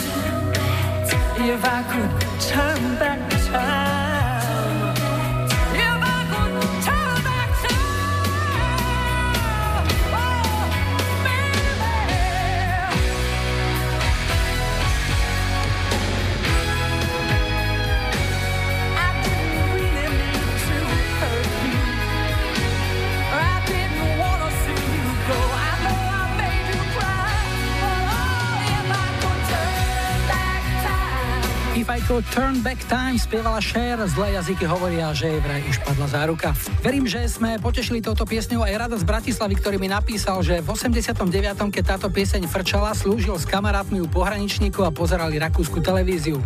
if I could turn back time. single Turn Back Time
spievala Cher, zlé jazyky hovoria, že jej vraj už padla záruka. Verím, že sme potešili touto piesňou aj Rada z Bratislavy, ktorý mi napísal, že v 89. keď táto pieseň frčala, slúžil s kamarátmi u pohraničníku a pozerali rakúsku televíziu.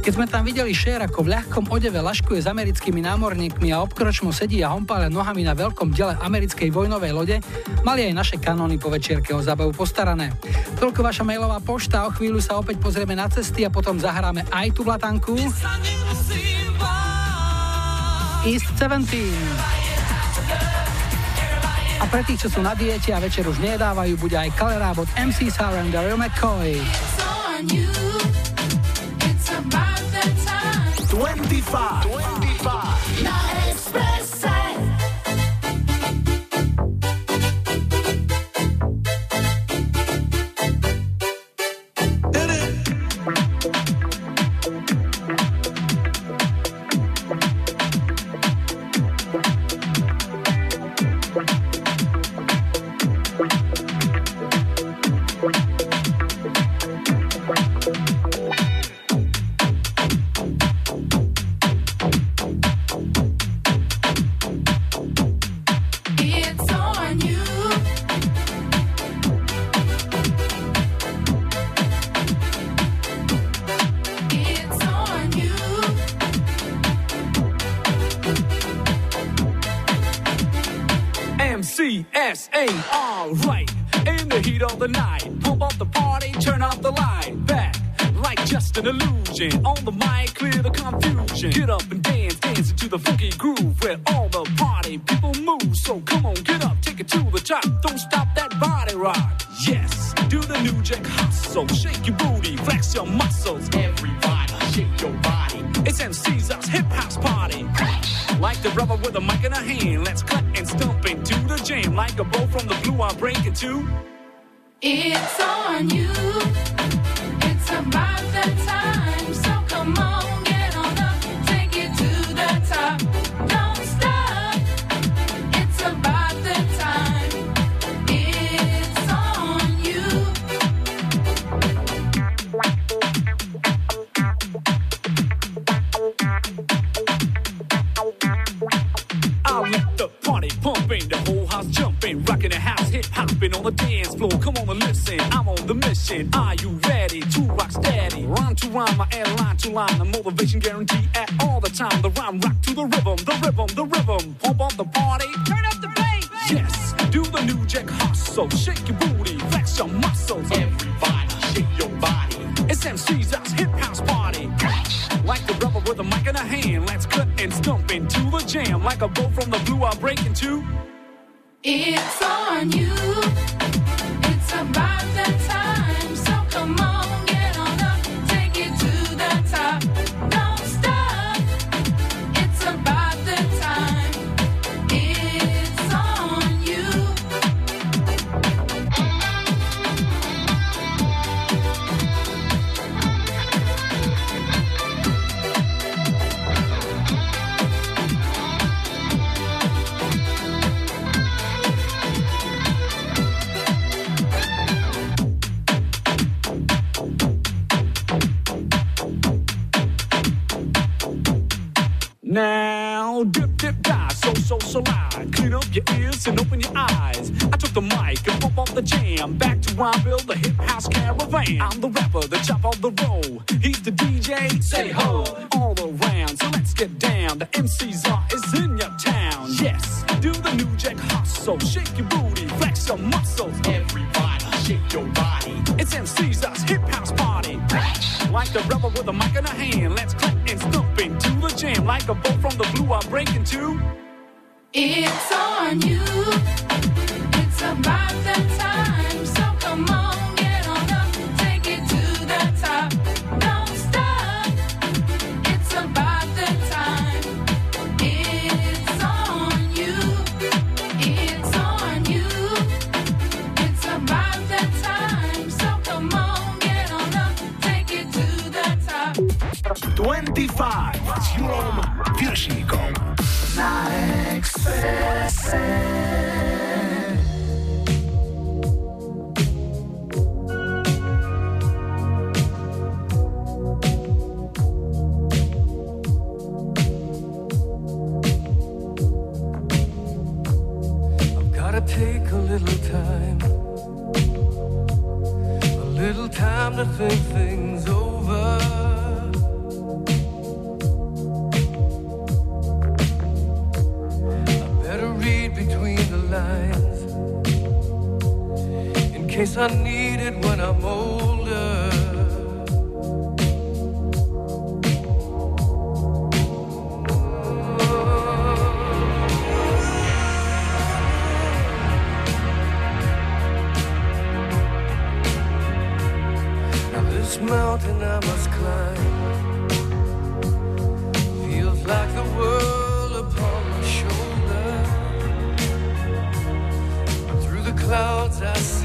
Keď sme tam videli Cher ako v ľahkom odeve laškuje s americkými námorníkmi a obkročmo sedí a hompále nohami na veľkom diele americkej vojnovej lode, mali aj naše kanóny po večierke o zabavu postarané. Toľko vaša mailová pošta, o chvíľu sa opäť pozrieme na cesty a potom zahráme aj tu Zlatanku. East 17. A pre tých, čo sú na diete a večer už nedávajú, bude aj Kalera od MC Siren Daryl McCoy.
25.
the dance floor. Come on and listen.
I'm on the
mission. Are you ready to rock steady? Rhyme to rhyme, my air line to line. The motivation guarantee at all the time. The rhyme rock to the rhythm, the rhythm, the rhythm. Pump on the party. Turn up the bass. Yes, do the new jack hustle. Shake your booty, flex your muscles. Everybody, shake your body. It's MC's house, hip house party. Like the rubber with a mic in a hand. Let's cut and stump into the jam. Like a bolt from the blue, I'll break into.
It's on you.
us.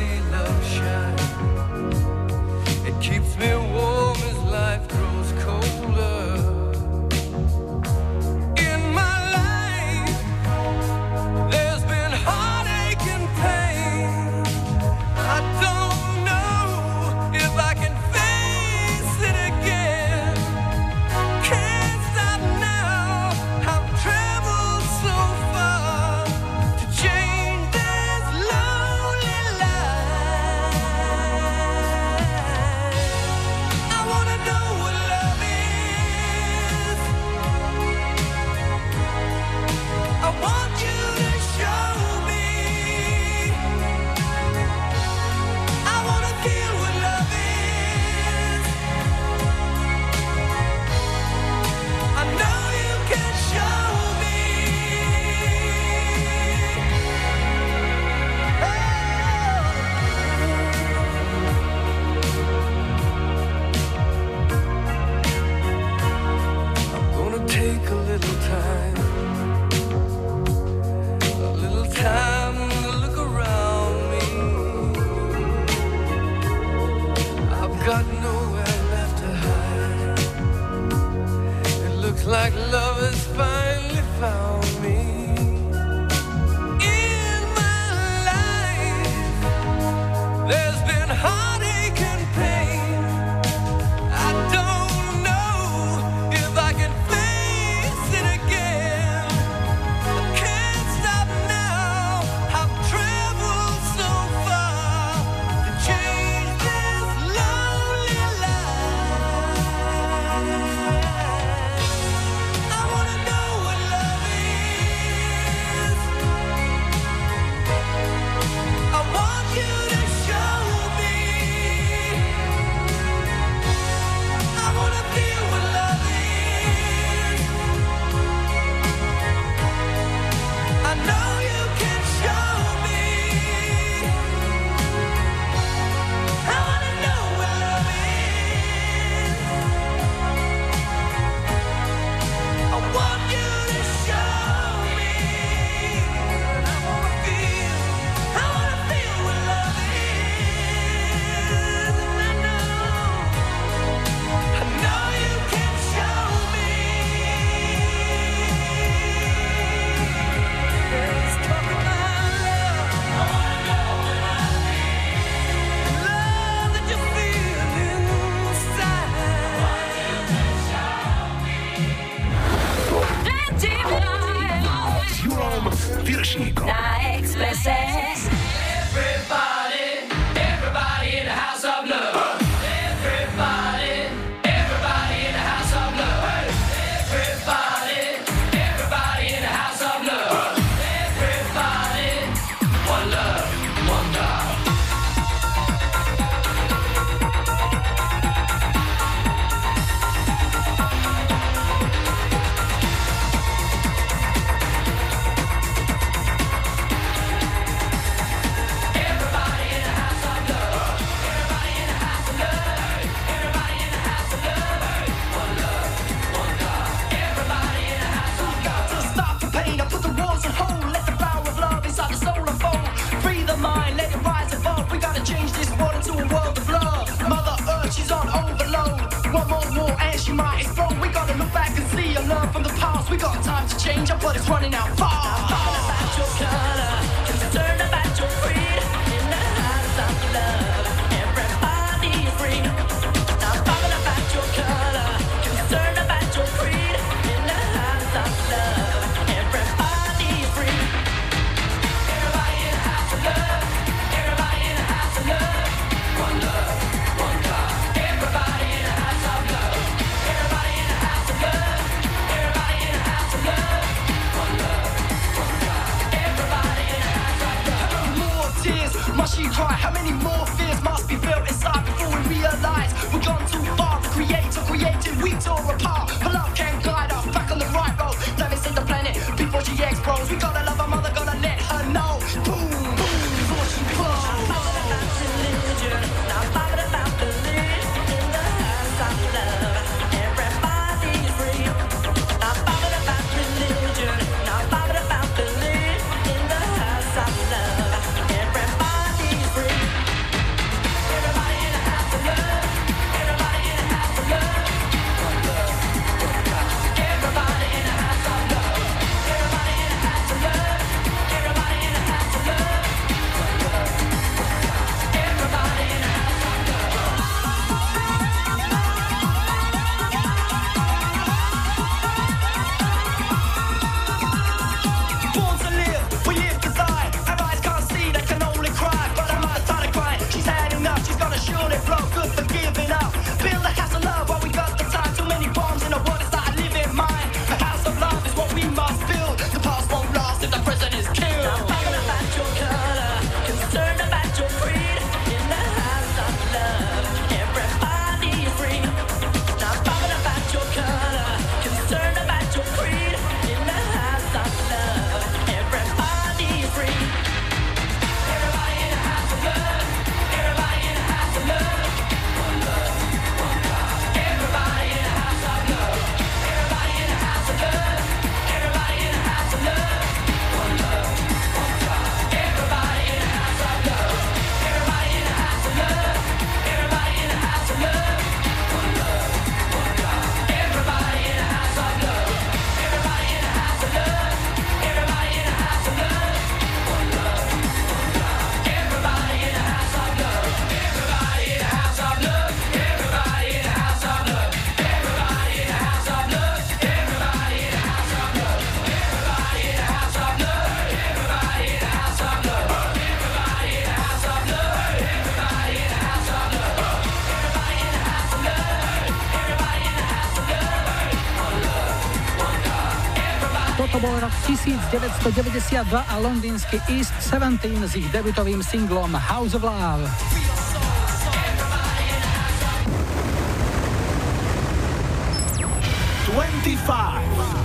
1992 a londýnsky East 17 s ich debutovým singlom House of Love.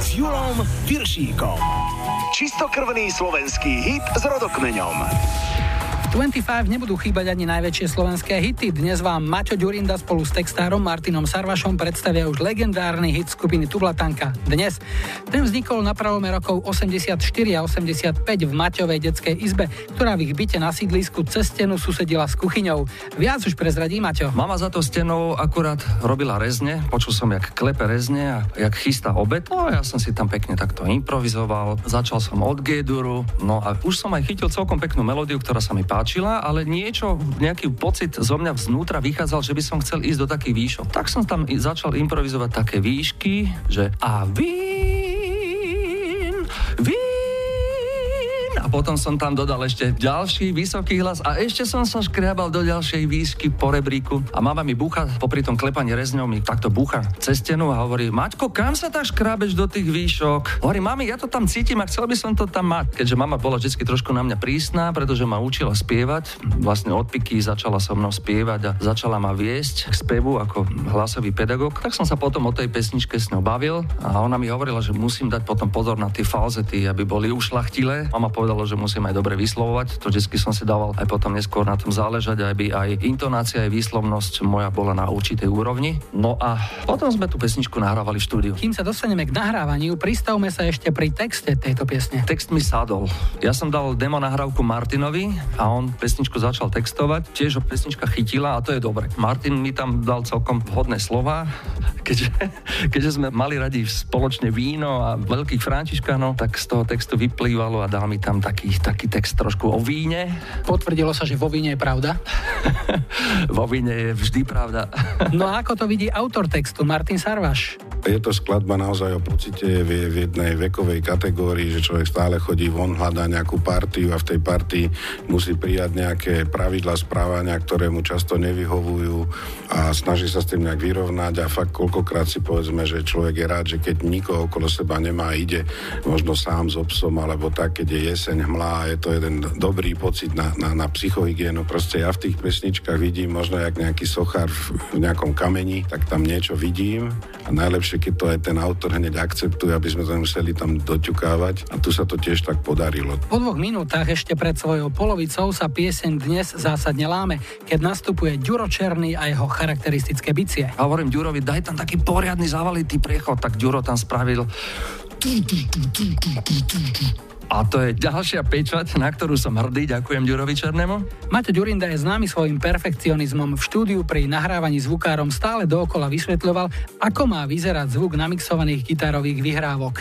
s Julom Viršíkom. Čistokrvný slovenský hit s rodokmeňom.
25 nebudú chýbať ani najväčšie slovenské hity. Dnes vám Maťo Ďurinda spolu s textárom Martinom Sarvašom predstavia už legendárny hit skupiny Tublatanka. Dnes. Ten vznikol na prelome rokov 84 a 85 v Maťovej detskej izbe, ktorá v ich byte na sídlisku cez stenu susedila s kuchyňou. Viac už prezradí Maťo.
Mama za to stenou akurát robila rezne, počul som, jak klepe rezne a jak chystá obed. No ja som si tam pekne takto improvizoval, začal som od G-duru, no a už som aj chytil celkom peknú melódiu, ktorá sa mi páčila, ale niečo, nejaký pocit zo mňa vznútra vychádzal, že by som chcel ísť do takých výšok. Tak som tam začal improvizovať také výšky, že a vín, potom som tam dodal ešte ďalší vysoký hlas a ešte som sa škriabal do ďalšej výšky po rebríku a mama mi búcha, popri tom klepaní rezňou mi takto búcha cez stenu a hovorí, Maťko, kam sa tak škrábeš do tých výšok? Hovorí, mami, ja to tam cítim a chcel by som to tam mať. Keďže mama bola vždy trošku na mňa prísna, pretože ma učila spievať, vlastne od piky začala so mnou spievať a začala ma viesť k spevu ako hlasový pedagóg, tak som sa potom o tej pesničke s ňou bavil a ona mi hovorila, že musím dať potom pozor na tie falzety, aby boli ušlachtilé. Mama povedala, že musím aj dobre vyslovovať, to vždy som si dával aj potom neskôr na tom záležať, aby aj intonácia, aj výslovnosť moja bola na určitej úrovni. No a potom sme tú pesničku nahrávali v štúdiu.
Kým sa dostaneme k nahrávaniu, pristavme sa ešte pri texte tejto piesne.
Text mi sadol. Ja som dal demo nahrávku Martinovi a on pesničku začal textovať. Tiež ho pesnička chytila a to je dobre. Martin mi tam dal celkom vhodné slova. keďže, keďže sme mali radi spoločne víno a veľkých františkanov, tak z toho textu vyplývalo a dal mi tam taký, taký text trošku o víne.
Potvrdilo sa, že vo víne je pravda?
vo víne je vždy pravda.
no a ako to vidí autor textu Martin Sarvaš?
Je to skladba naozaj o pocite v, v jednej vekovej kategórii, že človek stále chodí von, hľadá nejakú partiu a v tej partii musí prijať nejaké pravidla správania, ktoré mu často nevyhovujú a snaží sa s tým nejak vyrovnať a fakt koľkokrát si povedzme, že človek je rád, že keď nikoho okolo seba nemá, ide možno sám s obsom alebo tak, keď je jeseň hmlá, je to jeden dobrý pocit na, na, na psychohygienu. Proste ja v tých pesničkách vidím možno jak nejaký sochár v, v nejakom kameni, tak tam niečo vidím a najlepšie, keď to aj ten autor hneď akceptuje, aby sme to museli tam doťukávať a tu sa to tiež tak podarilo.
Po dvoch minútach ešte pred svojou polovicou sa pieseň dnes zásadne láme, keď nastupuje Ďuro Černý a jeho charakteristické bicie.
A hovorím Ďurovi, daj tam taký poriadny zavalitý priechod, tak Ďuro tam spravil a to je ďalšia pečať, na ktorú som hrdý. Ďakujem Ďurovi Černému.
Maťo Ďurinda je známy svojim perfekcionizmom. V štúdiu pri nahrávaní zvukárom stále dookola vysvetľoval, ako má vyzerať zvuk namixovaných gitarových vyhrávok.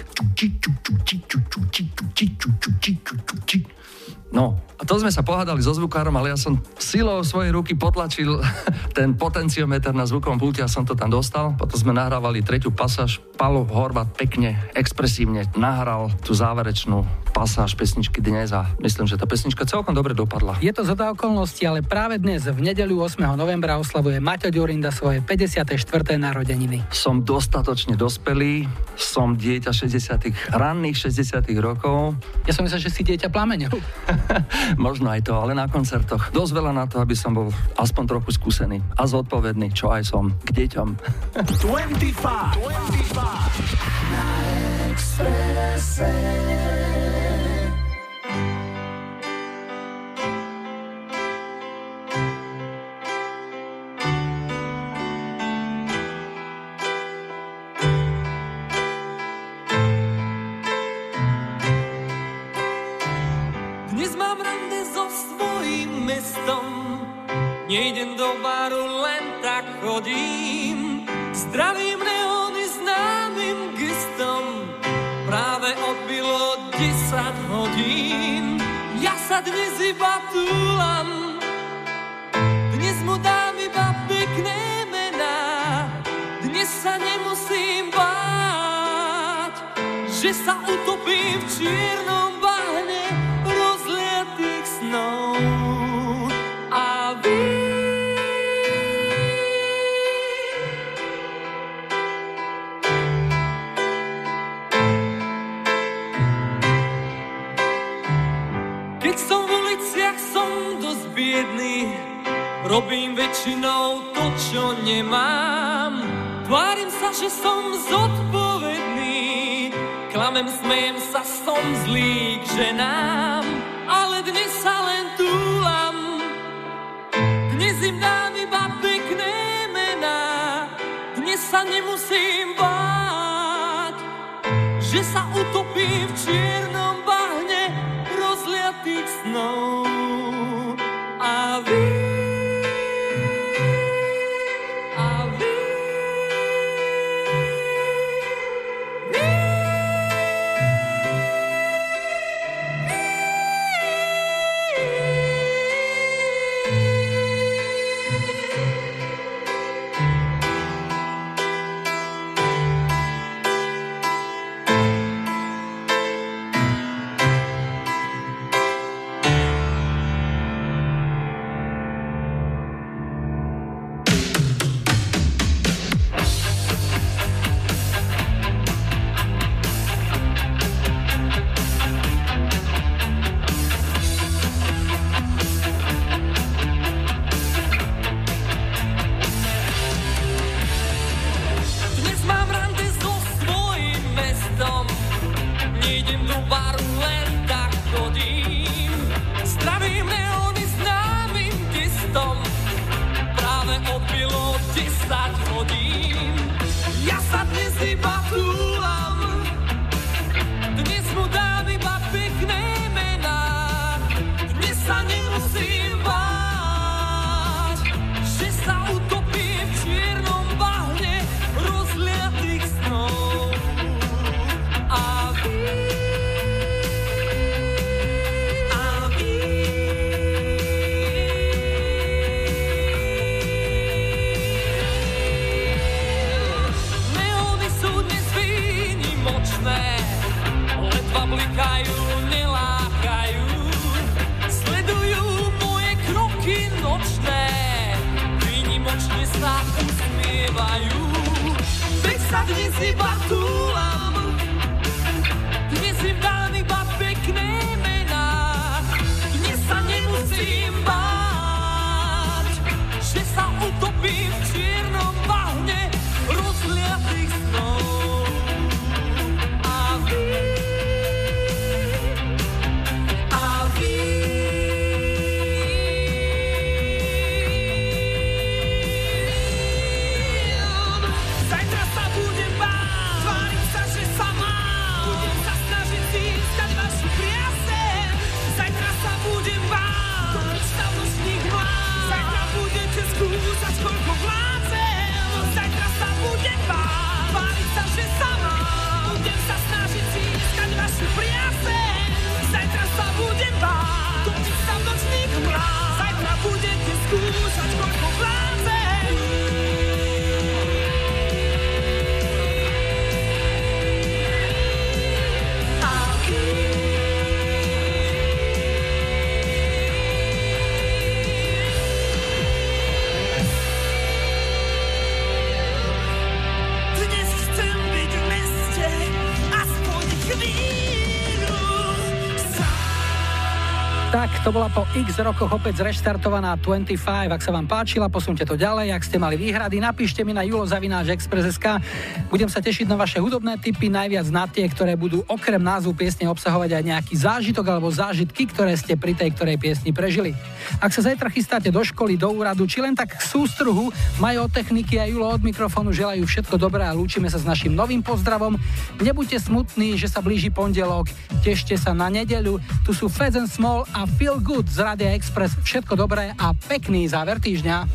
No, a to sme sa pohádali so zvukárom, ale ja som silou svojej ruky potlačil ten potenciometer na zvukovom pulte a som to tam dostal. Potom sme nahrávali tretiu pasáž. Palo Horvat pekne, expresívne nahral tú záverečnú pasáž pesničky dnes a myslím, že tá pesnička celkom dobre dopadla.
Je to zhodá okolnosti, ale práve dnes v nedeľu 8. novembra oslavuje Maťo Ďurinda svoje 54. narodeniny.
Som dostatočne dospelý, som dieťa 60 ranných 60 rokov.
Ja som myslel, že si dieťa plameňov.
Možno aj to, ale na koncertoch. Dosť veľa na to, aby som bol aspoň trochu skúsený a zodpovedný, čo aj som k deťom.
25, 25 na Expresse.
Nejdem do baru, len tak chodím. Zdravím neóny známym gestom. Práve odbilo 10 hodín. Ja sa dnes iba túlam. Dnes mu dám iba pekné mená. Dnes sa nemusím báť Že sa utopím v čiernom Robím väčšinou to, čo nemám. Tvárim sa, že som zodpovedný. Klamem, smejem sa, som zlý k ženám. Ale dnes sa len túlam. Dnes im dám iba pekné mená. Dnes sa nemusím báť Že sa utopím v čiernom bahne Rozliatých snov
bola po x rokoch opäť zreštartovaná 25. Ak sa vám páčila, posunte to ďalej. Ak ste mali výhrady, napíšte mi na julozavináčexpress.sk. Budem sa tešiť na vaše hudobné tipy, najviac na tie, ktoré budú okrem názvu piesne obsahovať aj nejaký zážitok alebo zážitky, ktoré ste pri tej ktorej piesni prežili. Ak sa zajtra chystáte do školy, do úradu, či len tak k sústruhu, majú od techniky a Julo od mikrofónu želajú všetko dobré a lúčime sa s našim novým pozdravom. Nebuďte smutní, že sa blíži pondelok, tešte sa na nedeľu. Tu sú Fez and Small a Feel Good z Radia Express. Všetko dobré a pekný záver týždňa.